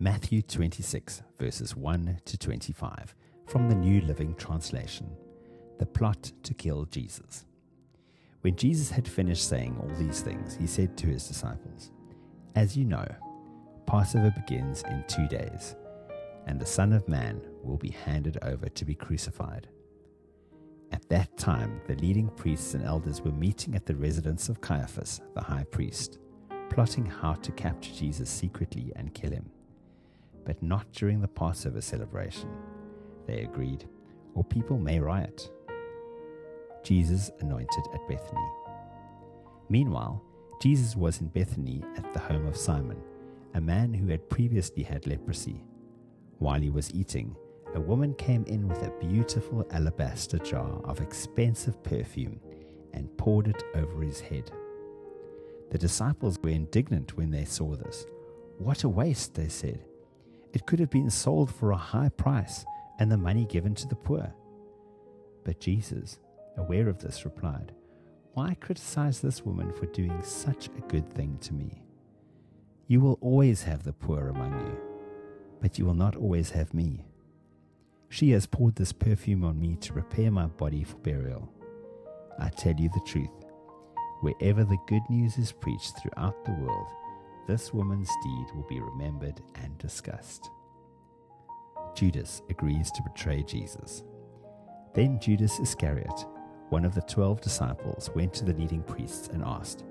Matthew 26, verses 1 to 25, from the New Living Translation. The plot to kill Jesus. When Jesus had finished saying all these things, he said to his disciples, As you know, Passover begins in two days, and the Son of Man will be handed over to be crucified. At that time, the leading priests and elders were meeting at the residence of Caiaphas, the high priest, plotting how to capture Jesus secretly and kill him but not during the Passover celebration, they agreed, or people may riot. Jesus anointed at Bethany. Meanwhile, Jesus was in Bethany at the home of Simon, a man who had previously had leprosy. While he was eating, a woman came in with a beautiful alabaster jar of expensive perfume and poured it over his head. The disciples were indignant when they saw this. What a waste, they said. It could have been sold for a high price and the money given to the poor. But Jesus, aware of this, replied, Why criticize this woman for doing such a good thing to me? You will always have the poor among you, but you will not always have me. She has poured this perfume on me to prepare my body for burial. I tell you the truth. Wherever the good news is preached throughout the world, this woman's deed will be remembered and discussed. Judas agrees to betray Jesus. Then Judas Iscariot, one of the twelve disciples, went to the leading priests and asked,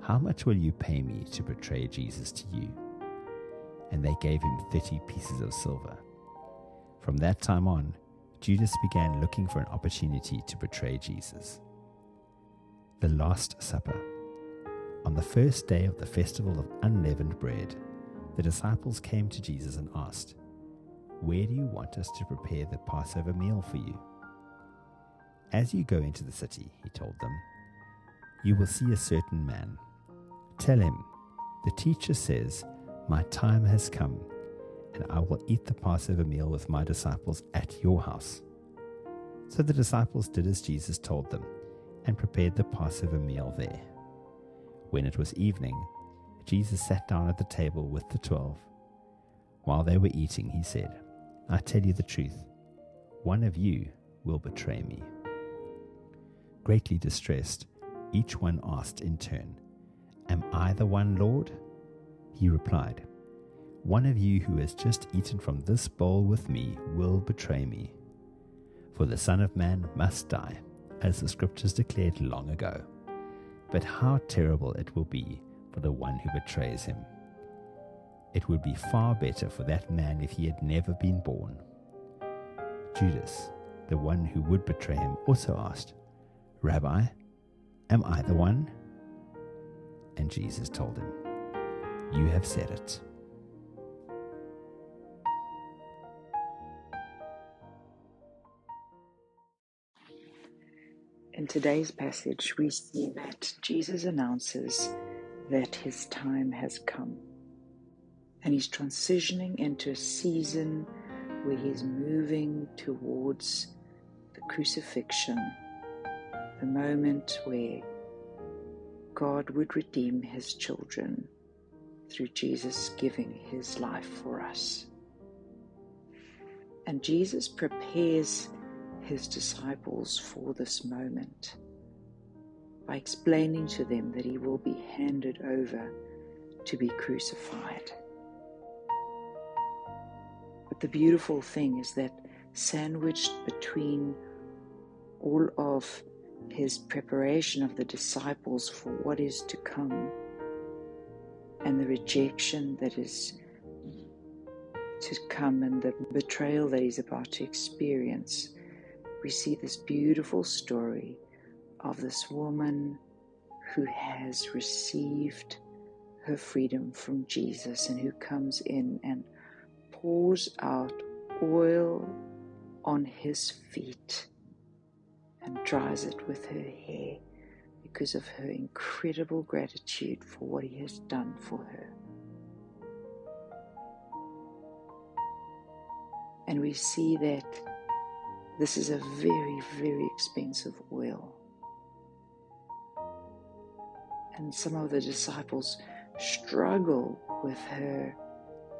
How much will you pay me to betray Jesus to you? And they gave him thirty pieces of silver. From that time on, Judas began looking for an opportunity to betray Jesus. The Last Supper. On the first day of the festival of unleavened bread, the disciples came to Jesus and asked, Where do you want us to prepare the Passover meal for you? As you go into the city, he told them, you will see a certain man. Tell him, The teacher says, My time has come, and I will eat the Passover meal with my disciples at your house. So the disciples did as Jesus told them and prepared the Passover meal there. When it was evening, Jesus sat down at the table with the twelve. While they were eating, he said, I tell you the truth, one of you will betray me. Greatly distressed, each one asked in turn, Am I the one, Lord? He replied, One of you who has just eaten from this bowl with me will betray me. For the Son of Man must die, as the Scriptures declared long ago but how terrible it will be for the one who betrays him. It would be far better for that man if he had never been born. Judas, the one who would betray him, also asked, Rabbi, am I the one? And Jesus told him, You have said it. In today's passage, we see that Jesus announces that his time has come. And he's transitioning into a season where he's moving towards the crucifixion, the moment where God would redeem his children through Jesus giving his life for us. And Jesus prepares his disciples for this moment by explaining to them that he will be handed over to be crucified. But the beautiful thing is that sandwiched between all of his preparation of the disciples for what is to come and the rejection that is to come and the betrayal that he's about to experience we see this beautiful story of this woman who has received her freedom from Jesus and who comes in and pours out oil on his feet and dries it with her hair because of her incredible gratitude for what he has done for her. And we see that this is a very, very expensive oil. And some of the disciples struggle with her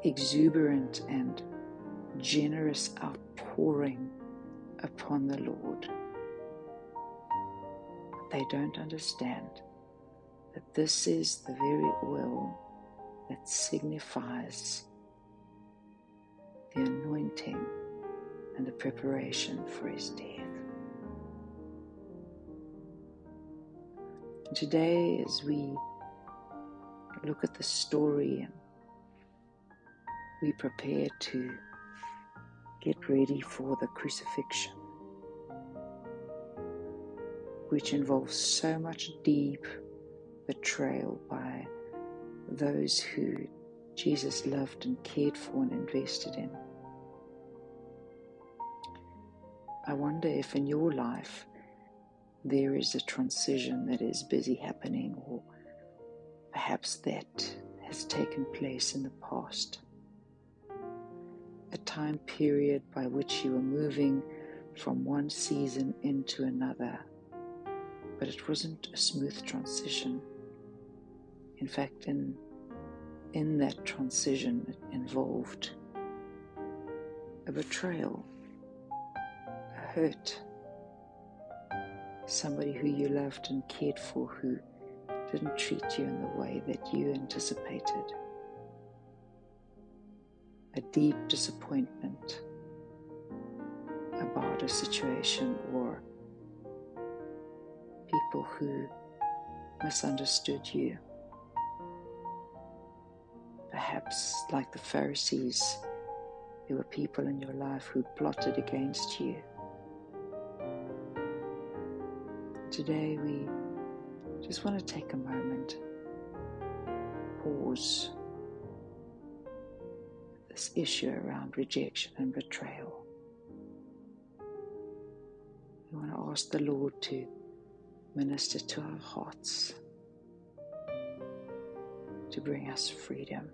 exuberant and generous outpouring upon the Lord. They don't understand that this is the very oil that signifies the anointing and the preparation for his death. And today, as we look at the story we prepare to get ready for the crucifixion, which involves so much deep betrayal by those who Jesus loved and cared for and invested in. I wonder if in your life there is a transition that is busy happening, or perhaps that has taken place in the past. A time period by which you were moving from one season into another, but it wasn't a smooth transition. In fact, in, in that transition, it involved a betrayal, hurt, somebody who you loved and cared for who didn't treat you in the way that you anticipated, a deep disappointment about a situation or people who misunderstood you perhaps like the Pharisees, there were people in your life who plotted against you. Today, we just want to take a moment, pause this issue around rejection and betrayal. We want to ask the Lord to minister to our hearts, to bring us freedom.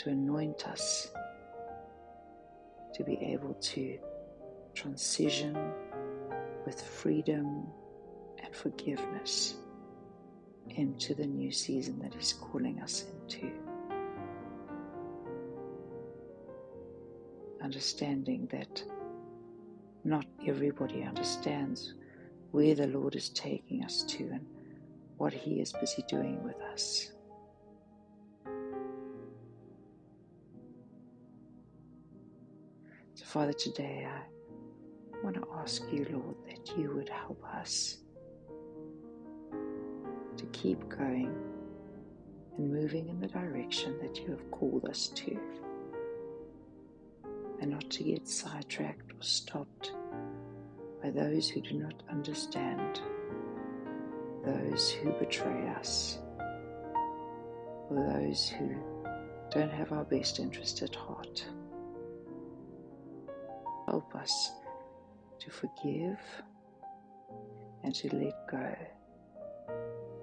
to anoint us to be able to transition with freedom and forgiveness into the new season that He's calling us into. Understanding that not everybody understands where the Lord is taking us to and what He is busy doing with us. So, Father, today I want to ask you, Lord, that you would help us to keep going and moving in the direction that you have called us to, and not to get sidetracked or stopped by those who do not understand, those who betray us, or those who don't have our best interest at heart. Help us to forgive and to let go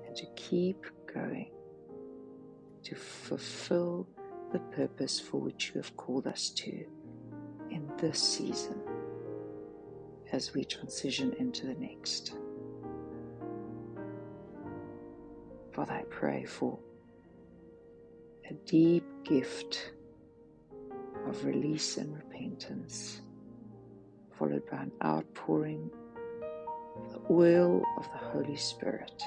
and to keep going to fulfill the purpose for which you have called us to in this season as we transition into the next. Father, I pray for a deep gift of release and repentance followed by an outpouring of the oil of the Holy Spirit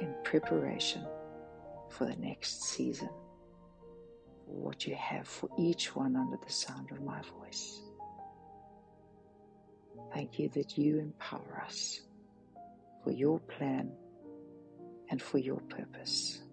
in preparation for the next season, for what you have for each one under the sound of my voice. Thank you that you empower us for your plan and for your purpose.